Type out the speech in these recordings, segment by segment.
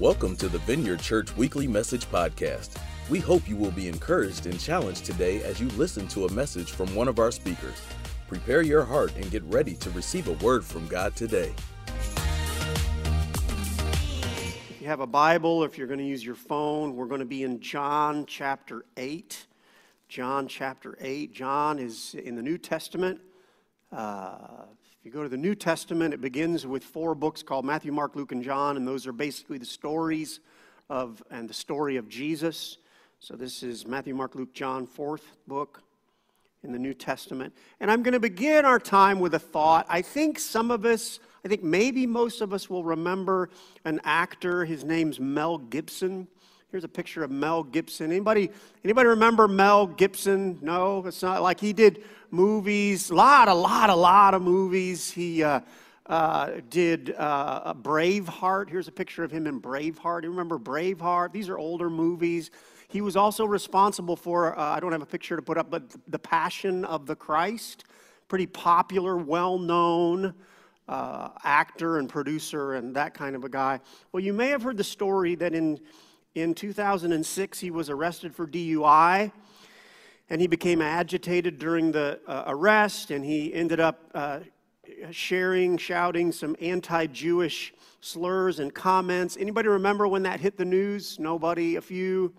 Welcome to the Vineyard Church Weekly Message Podcast. We hope you will be encouraged and challenged today as you listen to a message from one of our speakers. Prepare your heart and get ready to receive a word from God today. If you have a Bible, if you're going to use your phone, we're going to be in John chapter 8. John chapter 8. John is in the New Testament. Uh, if you go to the New Testament, it begins with four books called Matthew, Mark, Luke, and John, and those are basically the stories of and the story of Jesus. So this is Matthew, Mark, Luke, John, fourth book in the New Testament. And I'm going to begin our time with a thought. I think some of us, I think maybe most of us will remember an actor. His name's Mel Gibson. Here's a picture of Mel Gibson. Anybody, anybody remember Mel Gibson? No, it's not like he did movies, a lot, a lot, a lot of movies. He uh, uh, did uh, Braveheart. Here's a picture of him in Braveheart. You remember Braveheart? These are older movies. He was also responsible for, uh, I don't have a picture to put up, but The Passion of the Christ. Pretty popular, well known. Uh, actor and producer and that kind of a guy. Well, you may have heard the story that in in 2006, he was arrested for DUI, and he became agitated during the uh, arrest, and he ended up uh, sharing, shouting some anti-Jewish slurs and comments. Anybody remember when that hit the news? Nobody, a few.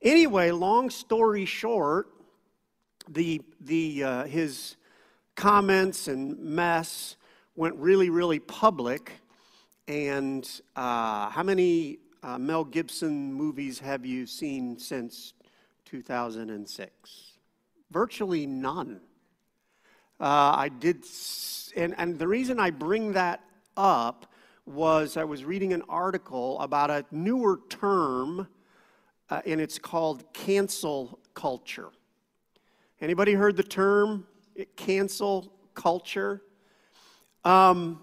Anyway, long story short, the, the, uh, his comments and mess went really, really public. And uh, how many uh, Mel Gibson movies have you seen since 2006? Virtually none. Uh, I did, and, and the reason I bring that up was I was reading an article about a newer term, uh, and it's called cancel culture. Anybody heard the term cancel culture? Um,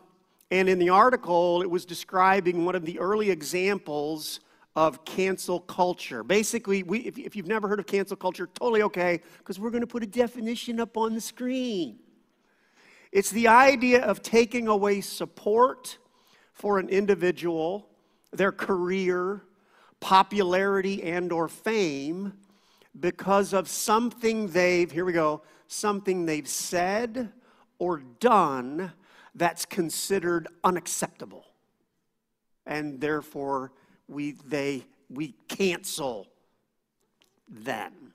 and in the article, it was describing one of the early examples of cancel culture. Basically, we, if, if you've never heard of cancel culture, totally okay, because we're going to put a definition up on the screen. It's the idea of taking away support for an individual, their career, popularity, and or fame because of something they've, here we go, something they've said or done that's considered unacceptable. And therefore, we, they, we cancel them.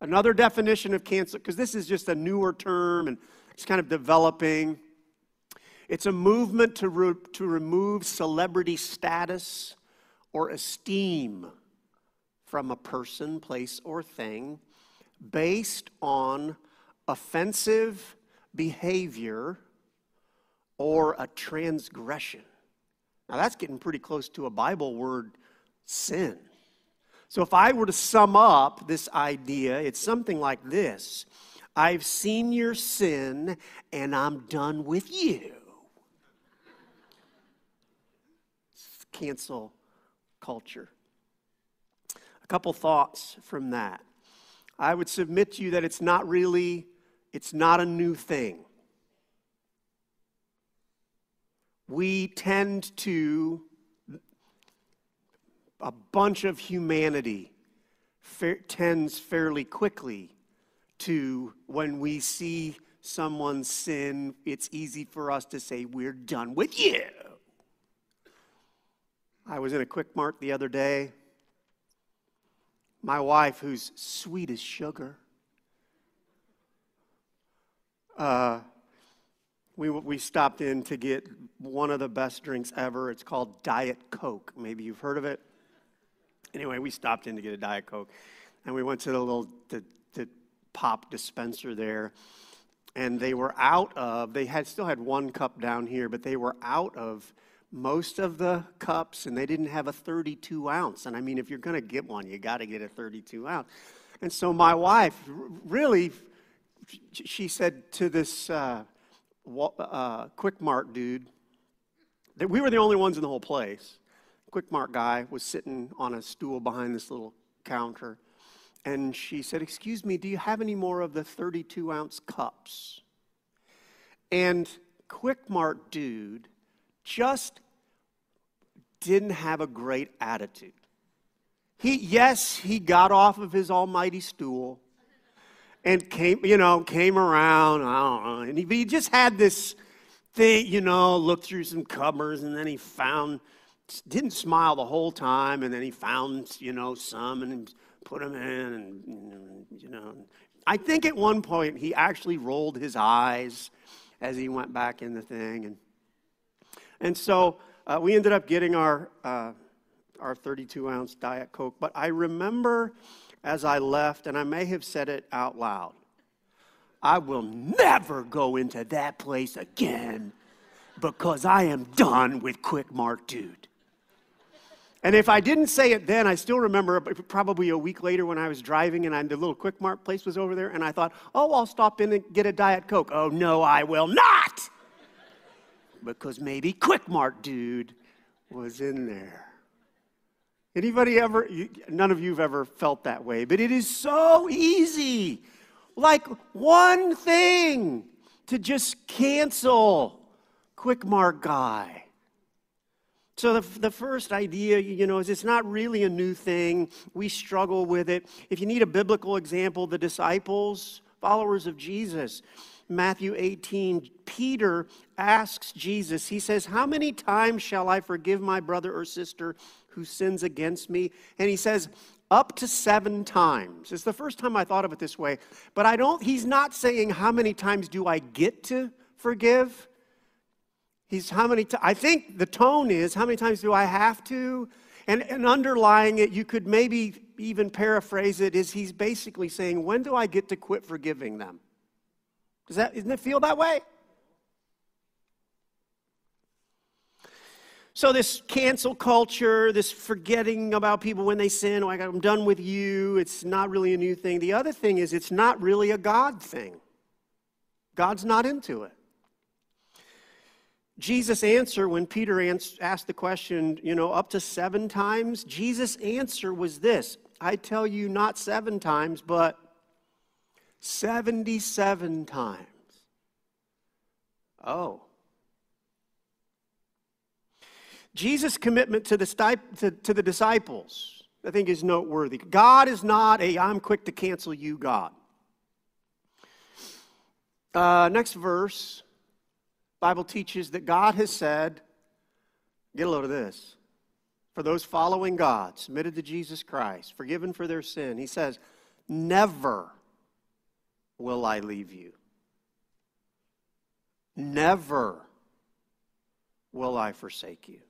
Another definition of cancel, because this is just a newer term and it's kind of developing. It's a movement to, re, to remove celebrity status or esteem from a person, place, or thing based on offensive behavior or a transgression. Now, that's getting pretty close to a Bible word, sin. So, if I were to sum up this idea, it's something like this I've seen your sin and I'm done with you. Cancel culture. A couple thoughts from that. I would submit to you that it's not really, it's not a new thing. We tend to, a bunch of humanity fa- tends fairly quickly to, when we see someone sin, it's easy for us to say, We're done with you. I was in a Quick Mart the other day. My wife, who's sweet as sugar, uh, we, we stopped in to get one of the best drinks ever. It's called Diet Coke. Maybe you've heard of it. Anyway, we stopped in to get a Diet Coke. And we went to the little the, the pop dispenser there. And they were out of, they had still had one cup down here, but they were out of most of the cups and they didn't have a 32 ounce. And I mean, if you're going to get one, you got to get a 32 ounce. And so my wife really, she said to this, uh, uh, Quick Mart dude, that we were the only ones in the whole place. Quick Mart guy was sitting on a stool behind this little counter. And she said, Excuse me, do you have any more of the 32 ounce cups? And Quick Mart dude just didn't have a great attitude. He, yes, he got off of his almighty stool and came, you know, came around, I don't know, and he, he just had this thing, you know, looked through some cupboards and then he found, didn't smile the whole time, and then he found, you know, some and put them in, and, you know. I think at one point he actually rolled his eyes as he went back in the thing. And, and so uh, we ended up getting our, uh, our 32 ounce Diet Coke. But I remember as I left, and I may have said it out loud I will never go into that place again because I am done with Quick Mart Dude. And if I didn't say it then, I still remember probably a week later when I was driving and I, the little Quick Mart place was over there, and I thought, oh, I'll stop in and get a Diet Coke. Oh, no, I will not! Because maybe Quick Mart dude was in there. Anybody ever, none of you have ever felt that way, but it is so easy. Like one thing to just cancel Quick Mart guy. So, the, the first idea, you know, is it's not really a new thing. We struggle with it. If you need a biblical example, the disciples, followers of Jesus, Matthew 18, Peter asks Jesus, he says, How many times shall I forgive my brother or sister who sins against me? And he says, up to seven times. It's the first time I thought of it this way. But I don't, he's not saying, How many times do I get to forgive? He's how many times, I think the tone is, how many times do I have to? And, and underlying it, you could maybe even paraphrase it, is he's basically saying, when do I get to quit forgiving them? Does that, doesn't it feel that way? So, this cancel culture, this forgetting about people when they sin, oh, I'm done with you, it's not really a new thing. The other thing is, it's not really a God thing. God's not into it. Jesus' answer when Peter asked the question, you know, up to seven times, Jesus' answer was this I tell you, not seven times, but 77 times. Oh. Jesus' commitment to the, to, to the disciples, I think, is noteworthy. God is not a I'm quick to cancel you God. Uh, next verse. Bible teaches that God has said, get a load of this. For those following God, submitted to Jesus Christ, forgiven for their sin, he says, Never will I leave you. Never will I forsake you.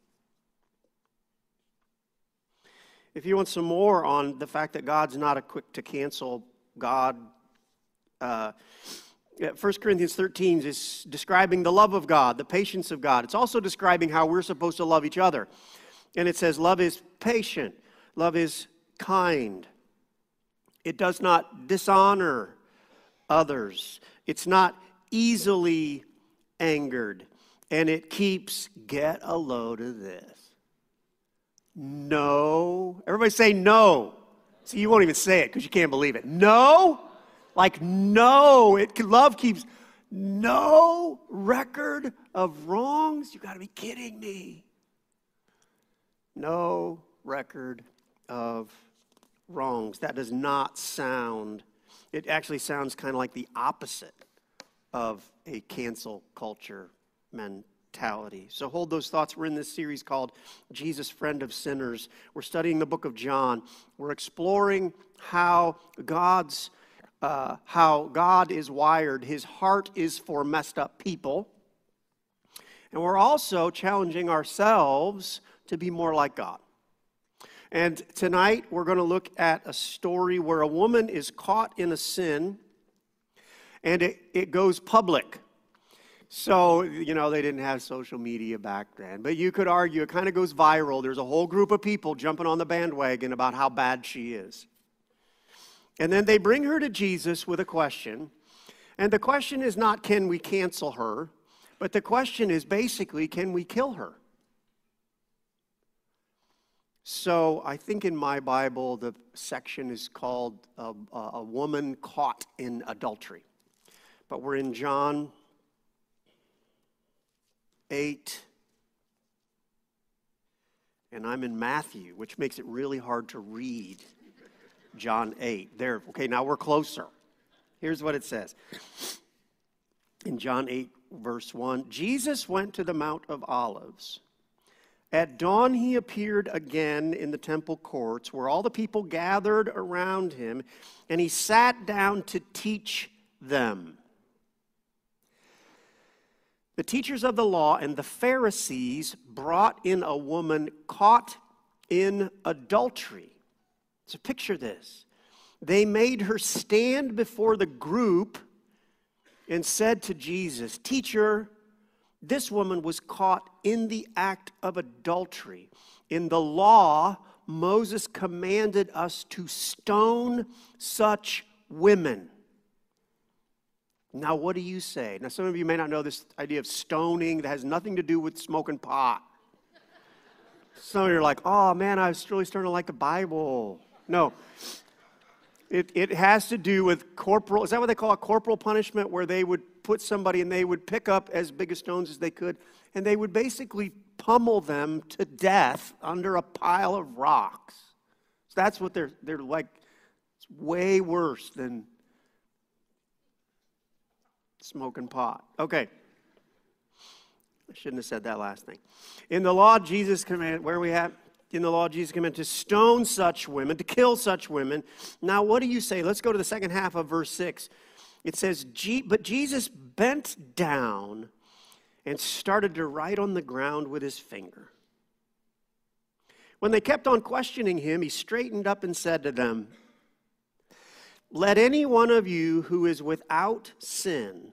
If you want some more on the fact that God's not a quick to cancel God, uh, 1 Corinthians 13 is describing the love of God, the patience of God. It's also describing how we're supposed to love each other. And it says, Love is patient, love is kind. It does not dishonor others, it's not easily angered. And it keeps, get a load of this. No. Everybody say no. See, you won't even say it because you can't believe it. No like, no, it, love keeps no record of wrongs. You got to be kidding me. No record of wrongs. That does not sound, it actually sounds kind of like the opposite of a cancel culture mentality. So hold those thoughts. We're in this series called Jesus, Friend of Sinners. We're studying the book of John. We're exploring how God's uh, how God is wired. His heart is for messed up people. And we're also challenging ourselves to be more like God. And tonight we're going to look at a story where a woman is caught in a sin and it, it goes public. So, you know, they didn't have social media back then, but you could argue it kind of goes viral. There's a whole group of people jumping on the bandwagon about how bad she is. And then they bring her to Jesus with a question. And the question is not, can we cancel her? But the question is basically, can we kill her? So I think in my Bible, the section is called a, a, Woman Caught in Adultery. But we're in John 8 and I'm in Matthew, which makes it really hard to read John 8. There, okay, now we're closer. Here's what it says in John 8, verse 1 Jesus went to the Mount of Olives. At dawn, he appeared again in the temple courts where all the people gathered around him, and he sat down to teach them. The teachers of the law and the Pharisees brought in a woman caught in adultery. So picture this. They made her stand before the group and said to Jesus, Teacher, this woman was caught in the act of adultery. In the law, Moses commanded us to stone such women. Now, what do you say? Now, some of you may not know this idea of stoning that has nothing to do with smoking pot. Some of you are like, oh man, I was really starting to like the Bible. No. It, it has to do with corporal, is that what they call a corporal punishment, where they would put somebody and they would pick up as big as stones as they could, and they would basically pummel them to death under a pile of rocks. So that's what they're, they're like. It's way worse than smoking pot. Okay. I shouldn't have said that last thing. In the law, Jesus commanded, where we have in the law, Jesus commanded to stone such women, to kill such women. Now, what do you say? Let's go to the second half of verse 6. It says, But Jesus bent down and started to write on the ground with his finger. When they kept on questioning him, he straightened up and said to them, let any one of you who is without sin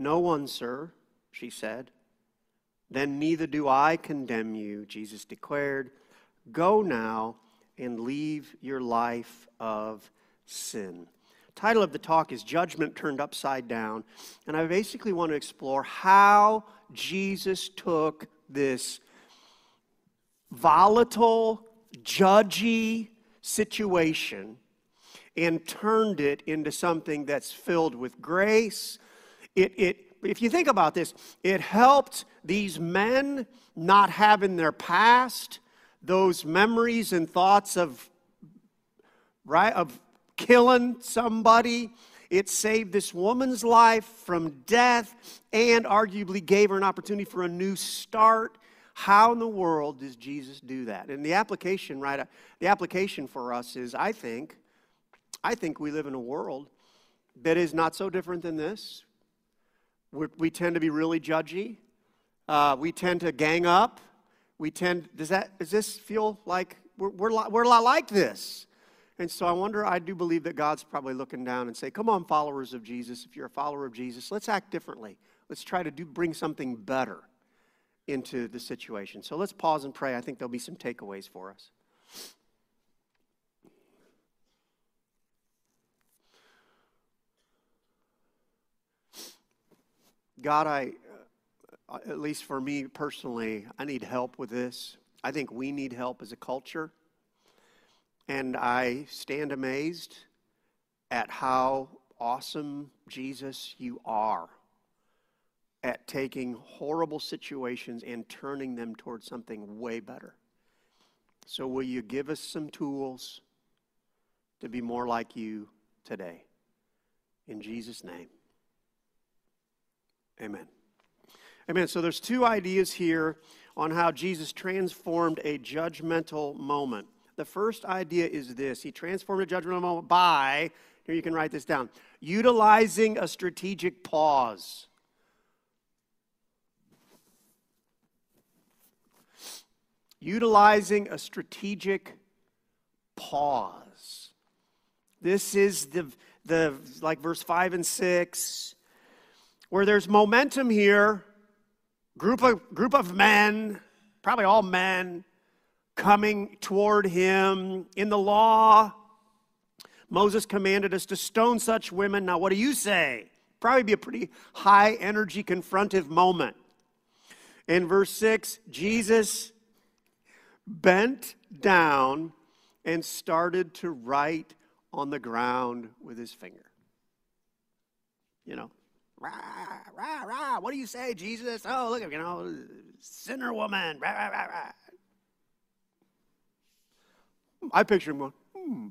No one, sir, she said. Then neither do I condemn you, Jesus declared. Go now and leave your life of sin. Title of the talk is Judgment Turned Upside Down, and I basically want to explore how Jesus took this volatile, judgy situation and turned it into something that's filled with grace. It, it, if you think about this, it helped these men not have in their past those memories and thoughts of, right, of killing somebody. It saved this woman's life from death and arguably gave her an opportunity for a new start. How in the world does Jesus do that? And the application, right? Uh, the application for us is, I think, I think we live in a world that is not so different than this. We're, we tend to be really judgy. Uh, we tend to gang up. We tend, does that, does this feel like we're, we're, we're a lot like this? And so I wonder, I do believe that God's probably looking down and say, come on, followers of Jesus, if you're a follower of Jesus, let's act differently. Let's try to do, bring something better into the situation. So let's pause and pray. I think there'll be some takeaways for us. God, I, uh, at least for me personally, I need help with this. I think we need help as a culture. And I stand amazed at how awesome, Jesus, you are at taking horrible situations and turning them towards something way better. So, will you give us some tools to be more like you today? In Jesus' name. Amen. Amen. So there's two ideas here on how Jesus transformed a judgmental moment. The first idea is this He transformed a judgmental moment by, here you can write this down, utilizing a strategic pause. Utilizing a strategic pause. This is the, the like verse 5 and 6 where there's momentum here, group of, group of men, probably all men, coming toward him. In the law, Moses commanded us to stone such women. Now, what do you say? Probably be a pretty high energy, confrontive moment. In verse 6, Jesus bent down and started to write on the ground with his finger. You know, rah, rah, rah. What do you say, Jesus? Oh, look, you know, sinner woman. Rah, rah, rah, rah. I picture him going, hmm.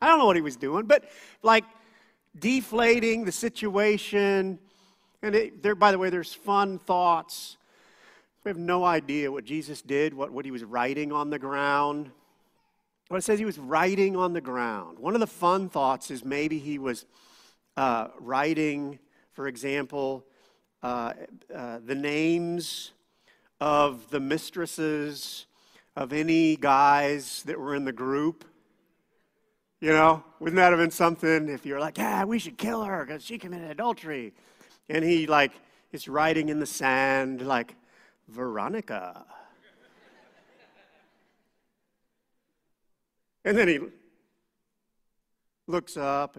I don't know what he was doing, but like deflating the situation. And it, there, by the way, there's fun thoughts. We have no idea what Jesus did, what, what he was writing on the ground. But it says he was writing on the ground. One of the fun thoughts is maybe he was uh, writing, for example, uh, uh, the names of the mistresses of any guys that were in the group. You know, wouldn't that have been something if you're like, yeah, we should kill her because she committed adultery? And he, like, is writing in the sand, like, Veronica. and then he looks up.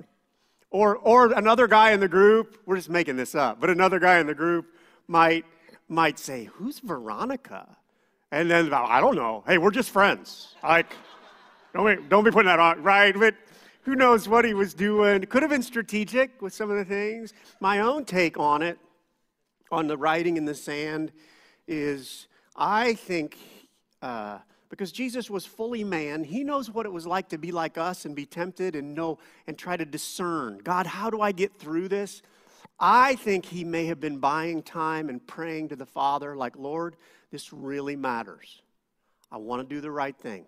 Or, or another guy in the group, we're just making this up, but another guy in the group might, might say, Who's Veronica? And then, I don't know. Hey, we're just friends. Like, don't be, don't be putting that on, right? But who knows what he was doing? Could have been strategic with some of the things. My own take on it, on the writing in the sand, is I think uh, because Jesus was fully man, he knows what it was like to be like us and be tempted and know and try to discern God, how do I get through this? I think he may have been buying time and praying to the Father, like, Lord, this really matters. I want to do the right thing.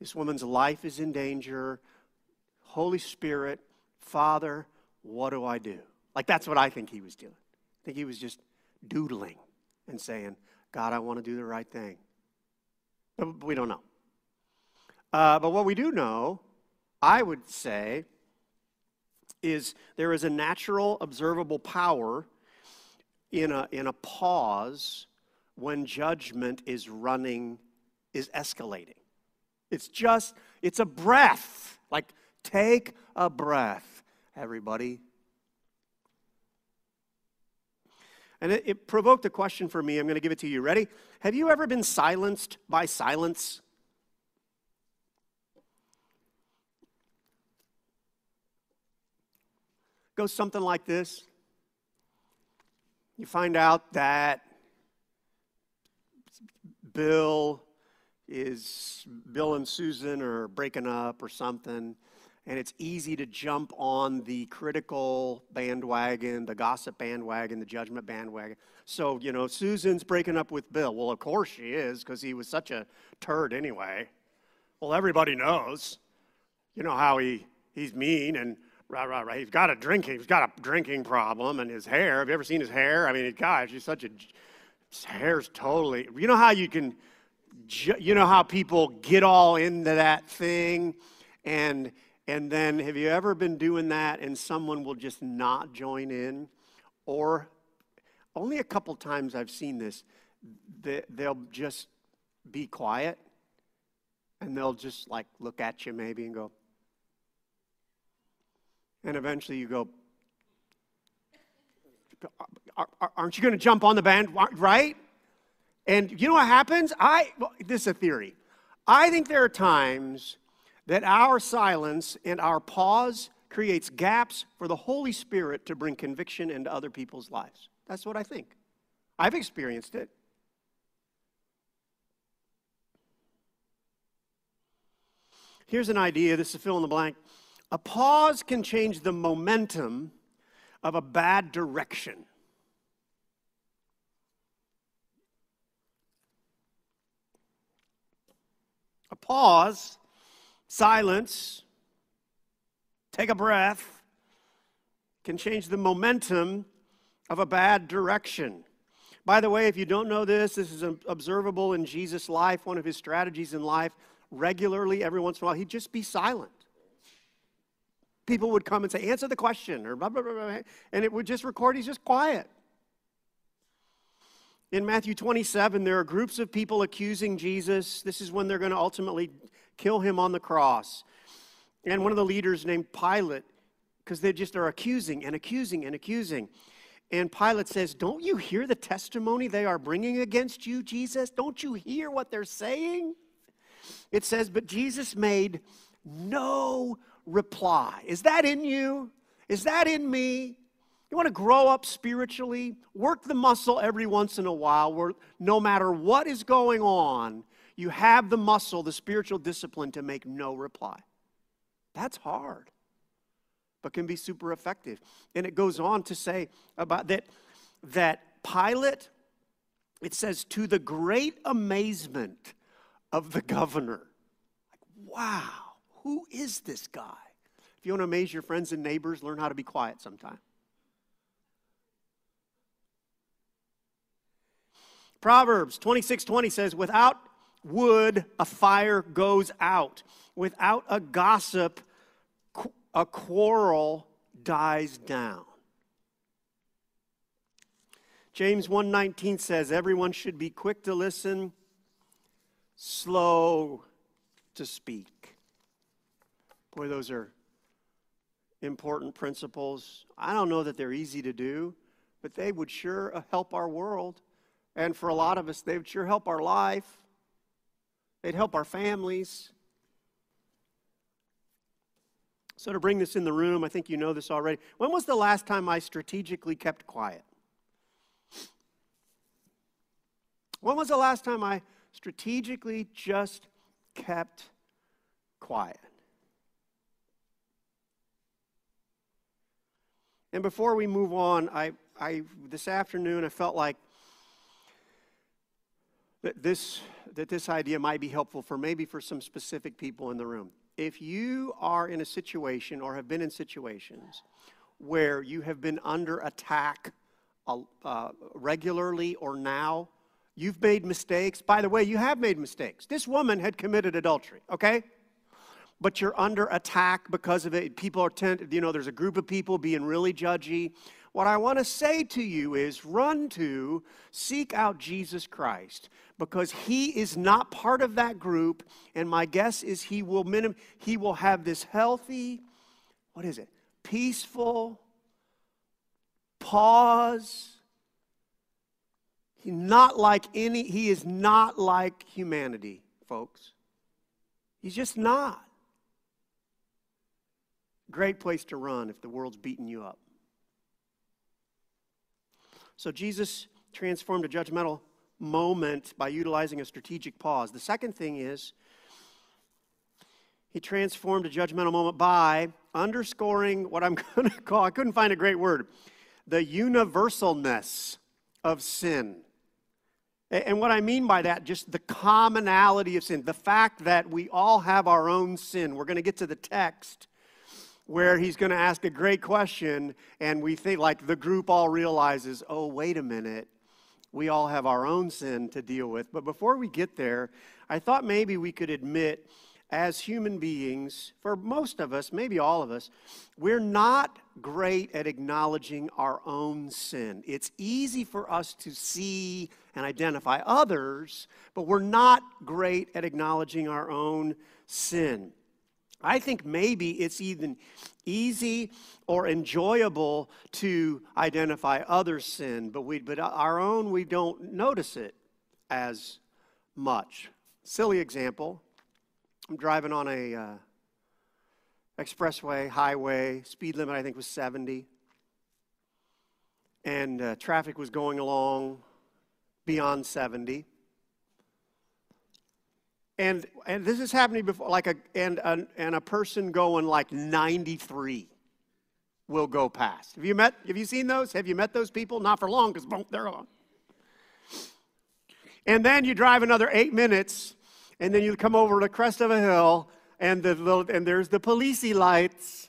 This woman's life is in danger. Holy Spirit, Father, what do I do? Like, that's what I think he was doing. I think he was just doodling and saying, God, I want to do the right thing. We don't know. Uh, but what we do know, I would say, is there is a natural observable power in a, in a pause when judgment is running, is escalating. It's just, it's a breath. Like, take a breath, everybody. And it, it, provoked a question for me. I'm going to give it to you. Ready? Have you ever been silenced by silence? Goes something like this. You find out that Bill is Bill and Susan are breaking up or something and it's easy to jump on the critical bandwagon, the gossip bandwagon, the judgment bandwagon. So, you know, Susan's breaking up with Bill. Well, of course she is, because he was such a turd anyway. Well, everybody knows, you know, how he, he's mean and rah, rah, rah. He's got a drinking, he's got a drinking problem, and his hair. Have you ever seen his hair? I mean, gosh, he's such a, his hair's totally, you know how you can, you know how people get all into that thing and and then, have you ever been doing that and someone will just not join in? Or, only a couple times I've seen this, they'll just be quiet and they'll just like look at you maybe and go, and eventually you go, aren't you going to jump on the band, right? And you know what happens? I, well, this is a theory. I think there are times that our silence and our pause creates gaps for the Holy Spirit to bring conviction into other people's lives. That's what I think. I've experienced it. Here's an idea this is fill in the blank. A pause can change the momentum of a bad direction. A pause silence, take a breath, can change the momentum of a bad direction. By the way, if you don't know this, this is observable in Jesus' life, one of his strategies in life. Regularly, every once in a while, he'd just be silent. People would come and say, Answer the question, or blah, blah, blah, blah, and it would just record, he's just quiet. In Matthew 27, there are groups of people accusing Jesus. This is when they're going to ultimately kill him on the cross. And one of the leaders named Pilate, because they just are accusing and accusing and accusing. And Pilate says, Don't you hear the testimony they are bringing against you, Jesus? Don't you hear what they're saying? It says, But Jesus made no reply. Is that in you? Is that in me? You want to grow up spiritually? Work the muscle every once in a while where no matter what is going on, you have the muscle, the spiritual discipline to make no reply. That's hard, but can be super effective. And it goes on to say about that that Pilate, it says, to the great amazement of the governor. Like, wow, who is this guy? If you want to amaze your friends and neighbors, learn how to be quiet sometime. Proverbs 26 20 says, Without wood, a fire goes out. Without a gossip, a quarrel dies down. James 1:19 says everyone should be quick to listen, slow to speak. Boy, those are important principles. I don't know that they're easy to do, but they would sure help our world. And for a lot of us, they would sure help our life, they'd help our families. So, to bring this in the room, I think you know this already. When was the last time I strategically kept quiet? When was the last time I strategically just kept quiet? And before we move on, I, I this afternoon I felt like that this, that this idea might be helpful for maybe for some specific people in the room. If you are in a situation or have been in situations where you have been under attack uh, uh, regularly or now, you've made mistakes. By the way, you have made mistakes. This woman had committed adultery, okay? But you're under attack because of it. People are, tent, you know, there's a group of people being really judgy. What I want to say to you is run to, seek out Jesus Christ because he is not part of that group. And my guess is he will, minim- he will have this healthy, what is it? Peaceful pause. He's not like any, he is not like humanity, folks. He's just not. Great place to run if the world's beating you up. So Jesus transformed a judgmental moment by utilizing a strategic pause. The second thing is he transformed a judgmental moment by underscoring what I'm going to call, I couldn't find a great word, the universalness of sin. And what I mean by that, just the commonality of sin, the fact that we all have our own sin. We're going to get to the text where he's going to ask a great question, and we think, like, the group all realizes, oh, wait a minute, we all have our own sin to deal with. But before we get there, I thought maybe we could admit, as human beings, for most of us, maybe all of us, we're not great at acknowledging our own sin. It's easy for us to see and identify others, but we're not great at acknowledging our own sin. I think maybe it's even easy or enjoyable to identify other sin, but, we, but our own, we don't notice it as much. Silly example I'm driving on a uh, expressway, highway, speed limit I think was 70, and uh, traffic was going along beyond 70 and and this is happening before like a and and, and a person going like 93 will go past. Have you met have you seen those? Have you met those people? Not for long because they're on and then you drive another eight minutes and then you come over the crest of a hill and the little and there's the policey lights.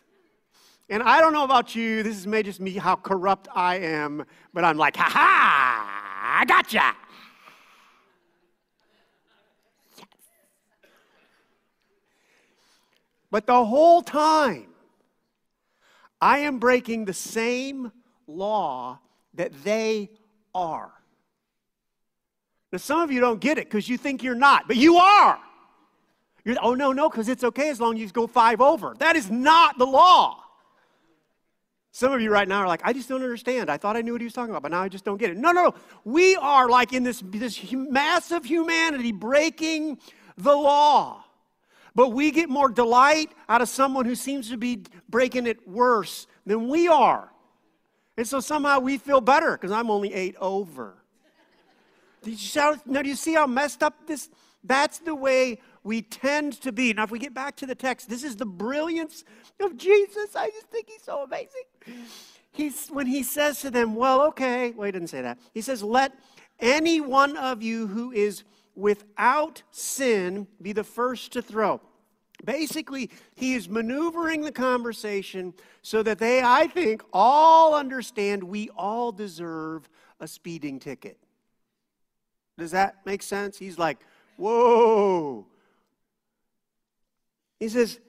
And i don't know about you this is may just me how corrupt i am but i'm like ha ha i gotcha But the whole time, I am breaking the same law that they are. Now, some of you don't get it because you think you're not, but you are. You're, oh, no, no, because it's okay as long as you go five over. That is not the law. Some of you right now are like, I just don't understand. I thought I knew what he was talking about, but now I just don't get it. No, no, no. We are like in this, this massive humanity breaking the law. But we get more delight out of someone who seems to be breaking it worse than we are. And so somehow we feel better because I'm only eight over. Did you shout? Now, do you see how messed up this? That's the way we tend to be. Now, if we get back to the text, this is the brilliance of Jesus. I just think he's so amazing. He's, when he says to them, Well, okay, well, he didn't say that. He says, Let any one of you who is without sin be the first to throw. Basically, he is maneuvering the conversation so that they, I think, all understand we all deserve a speeding ticket. Does that make sense? He's like, whoa. He says,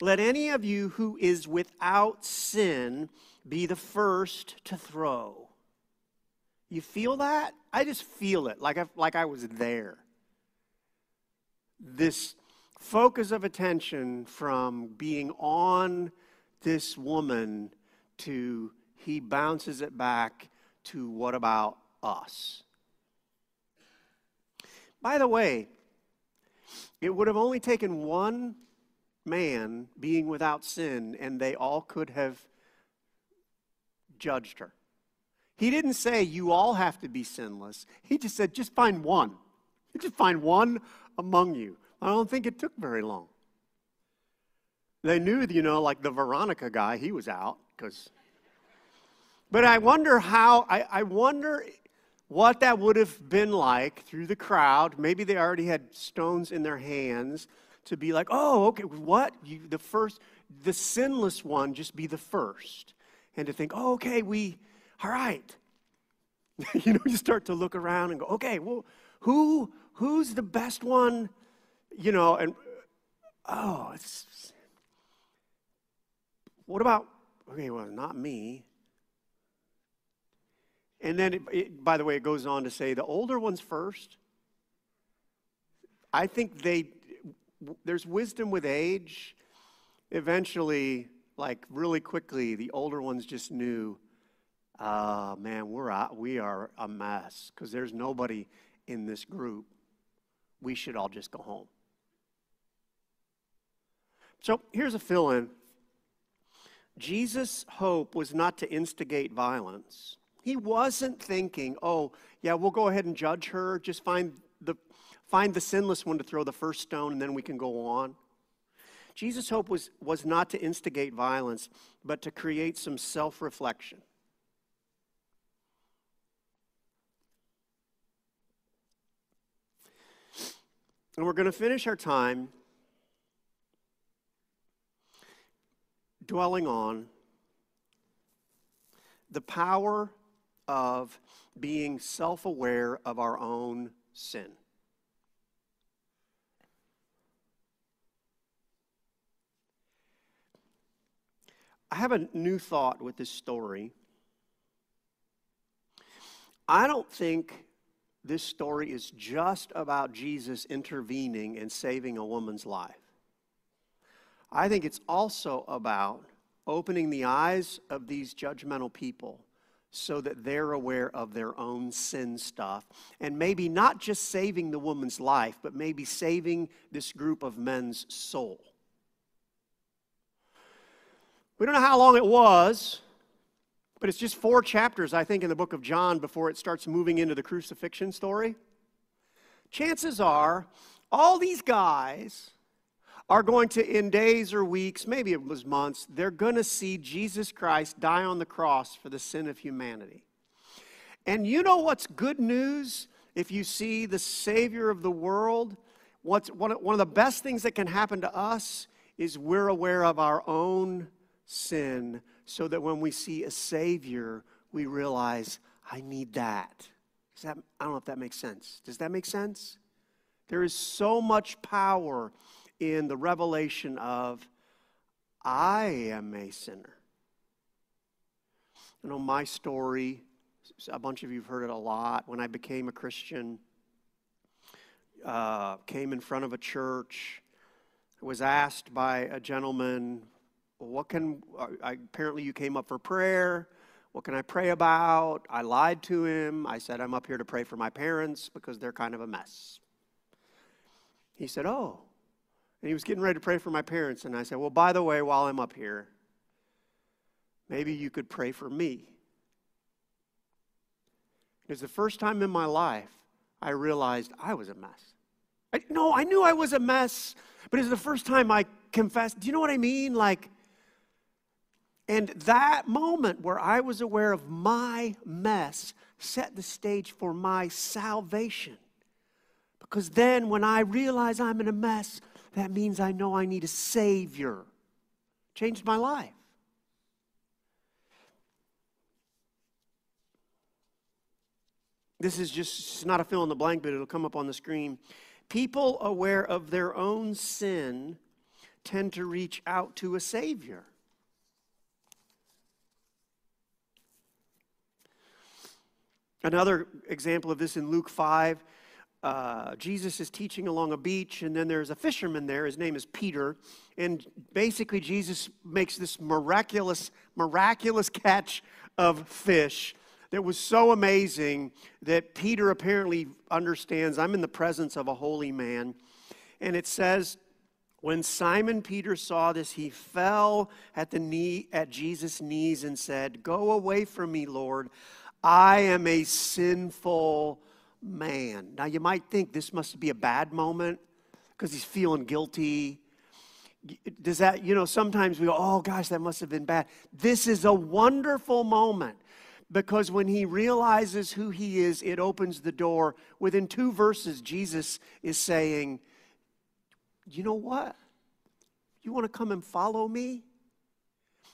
Let any of you who is without sin be the first to throw. You feel that? I just feel it like I, like I was there. This focus of attention from being on this woman to he bounces it back to what about us? By the way, it would have only taken one man being without sin, and they all could have judged her. He didn't say, You all have to be sinless. He just said, Just find one. Just find one among you. I don't think it took very long. They knew, you know, like the Veronica guy, he was out because. But I wonder how, I, I wonder what that would have been like through the crowd. Maybe they already had stones in their hands to be like, oh, okay, what? You, the first, the sinless one, just be the first. And to think, oh, okay, we, all right. you know, you start to look around and go, okay, well, who, who's the best one? You know, and, oh, it's, what about, okay, well, not me. And then, it, it, by the way, it goes on to say the older ones first. I think they, there's wisdom with age. Eventually, like really quickly, the older ones just knew, uh, man, we're out, we are a mess because there's nobody in this group. We should all just go home. So here's a fill in Jesus' hope was not to instigate violence. He wasn't thinking, oh, yeah, we'll go ahead and judge her, just find the, find the sinless one to throw the first stone, and then we can go on. Jesus' hope was, was not to instigate violence, but to create some self reflection. And we're going to finish our time dwelling on the power of being self aware of our own sin. I have a new thought with this story. I don't think this story is just about Jesus intervening and saving a woman's life. I think it's also about opening the eyes of these judgmental people so that they're aware of their own sin stuff. And maybe not just saving the woman's life, but maybe saving this group of men's soul. We don't know how long it was, but it's just four chapters, I think, in the book of John before it starts moving into the crucifixion story. Chances are, all these guys are going to, in days or weeks, maybe it was months, they're going to see Jesus Christ die on the cross for the sin of humanity. And you know what's good news if you see the Savior of the world? What's, one, of, one of the best things that can happen to us is we're aware of our own sin so that when we see a Savior, we realize, I need that. that. I don't know if that makes sense. Does that make sense? There is so much power in the revelation of, I am a sinner. You know, my story A bunch of you have heard it a lot. When I became a Christian, uh, came in front of a church, was asked by a gentleman, "What can?" I, apparently, you came up for prayer. What can I pray about? I lied to him. I said, I'm up here to pray for my parents because they're kind of a mess. He said, Oh. And he was getting ready to pray for my parents. And I said, Well, by the way, while I'm up here, maybe you could pray for me. It was the first time in my life I realized I was a mess. I, no, I knew I was a mess, but it was the first time I confessed. Do you know what I mean? Like, and that moment where I was aware of my mess set the stage for my salvation. Because then when I realize I'm in a mess, that means I know I need a Savior. Changed my life. This is just not a fill in the blank, but it'll come up on the screen. People aware of their own sin tend to reach out to a Savior. Another example of this in Luke 5, uh, Jesus is teaching along a beach, and then there's a fisherman there. His name is Peter. And basically, Jesus makes this miraculous, miraculous catch of fish that was so amazing that Peter apparently understands I'm in the presence of a holy man. And it says, when Simon Peter saw this, he fell at the knee at Jesus' knees and said, Go away from me, Lord. I am a sinful man. Now, you might think this must be a bad moment because he's feeling guilty. Does that, you know, sometimes we go, oh gosh, that must have been bad. This is a wonderful moment because when he realizes who he is, it opens the door. Within two verses, Jesus is saying, you know what? You want to come and follow me?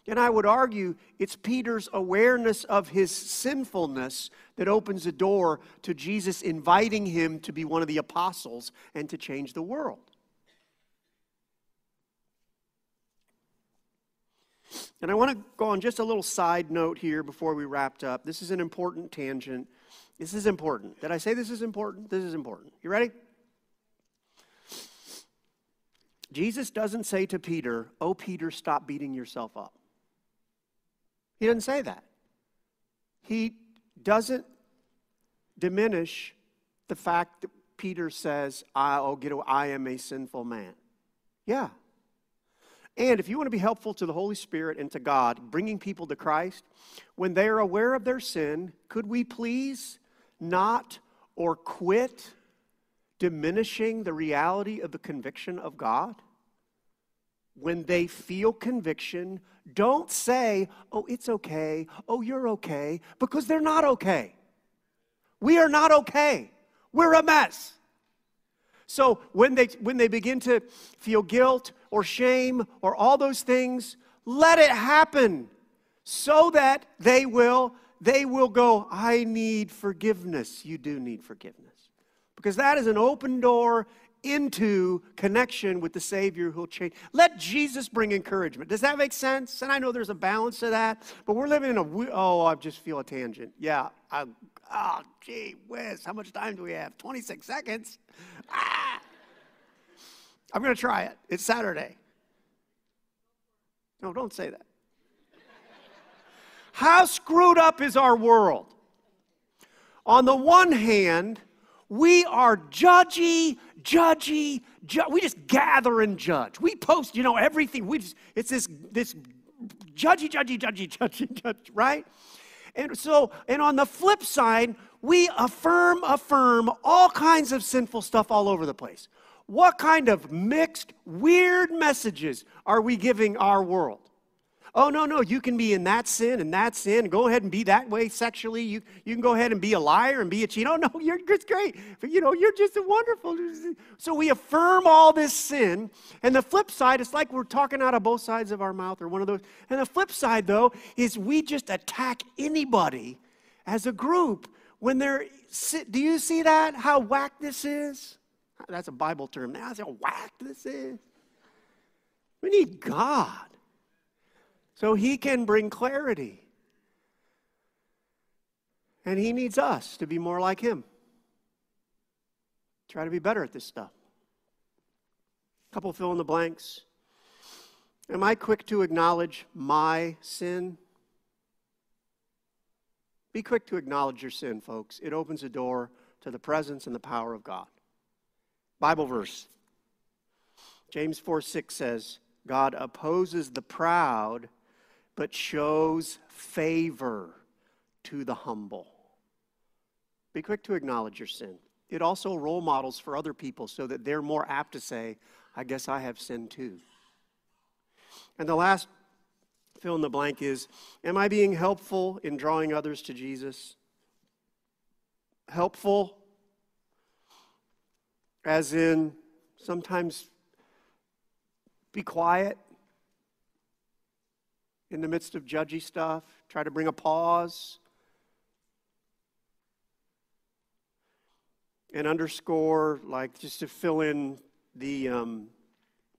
And I would argue it's Peter's awareness of his sinfulness that opens the door to Jesus inviting him to be one of the apostles and to change the world. And I want to go on just a little side note here before we wrapped up. This is an important tangent. This is important. Did I say this is important? This is important. You ready? Jesus doesn't say to Peter, Oh, Peter, stop beating yourself up. He doesn't say that. He doesn't diminish the fact that Peter says, I'll oh, get away, I am a sinful man. Yeah. And if you want to be helpful to the Holy Spirit and to God, bringing people to Christ, when they are aware of their sin, could we please not or quit diminishing the reality of the conviction of God? When they feel conviction, don't say, oh, it's okay, oh, you're okay, because they're not okay. We are not okay. We're a mess. So when they, when they begin to feel guilt or shame or all those things, let it happen so that they will they will go i need forgiveness you do need forgiveness because that is an open door into connection with the Savior who'll change. Let Jesus bring encouragement. Does that make sense? And I know there's a balance to that, but we're living in a, oh, I just feel a tangent. Yeah, I, oh, gee whiz, how much time do we have? 26 seconds? Ah! I'm going to try it. It's Saturday. No, don't say that. How screwed up is our world? On the one hand, we are judgy, judgy, ju- we just gather and judge. We post, you know, everything. We just, it's this, this judgy, judgy, judgy, judgy, judge, right? And so, and on the flip side, we affirm, affirm all kinds of sinful stuff all over the place. What kind of mixed, weird messages are we giving our world? Oh, no, no, you can be in that sin and that sin. Go ahead and be that way sexually. You, you can go ahead and be a liar and be a cheat. Oh, no, you're just great. You know, you're just a wonderful. So we affirm all this sin. And the flip side, it's like we're talking out of both sides of our mouth or one of those. And the flip side, though, is we just attack anybody as a group when they're. Do you see that? How whack this is? That's a Bible term. Now. That's how whack this is. We need God so he can bring clarity. And He needs us to be more like Him. Try to be better at this stuff. A couple fill in the blanks. Am I quick to acknowledge my sin? Be quick to acknowledge your sin, folks. It opens a door to the presence and the power of God. Bible verse. James 4 6 says, God opposes the proud, but shows favor to the humble. Be quick to acknowledge your sin. It also role models for other people so that they're more apt to say, I guess I have sin too. And the last fill in the blank is Am I being helpful in drawing others to Jesus? Helpful, as in sometimes be quiet in the midst of judgy stuff, try to bring a pause. And underscore, like just to fill in the um,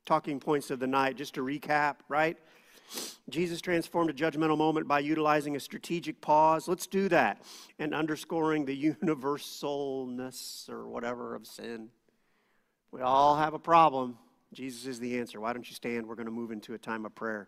talking points of the night, just to recap, right? Jesus transformed a judgmental moment by utilizing a strategic pause. Let's do that. And underscoring the universalness or whatever of sin. We all have a problem. Jesus is the answer. Why don't you stand? We're going to move into a time of prayer.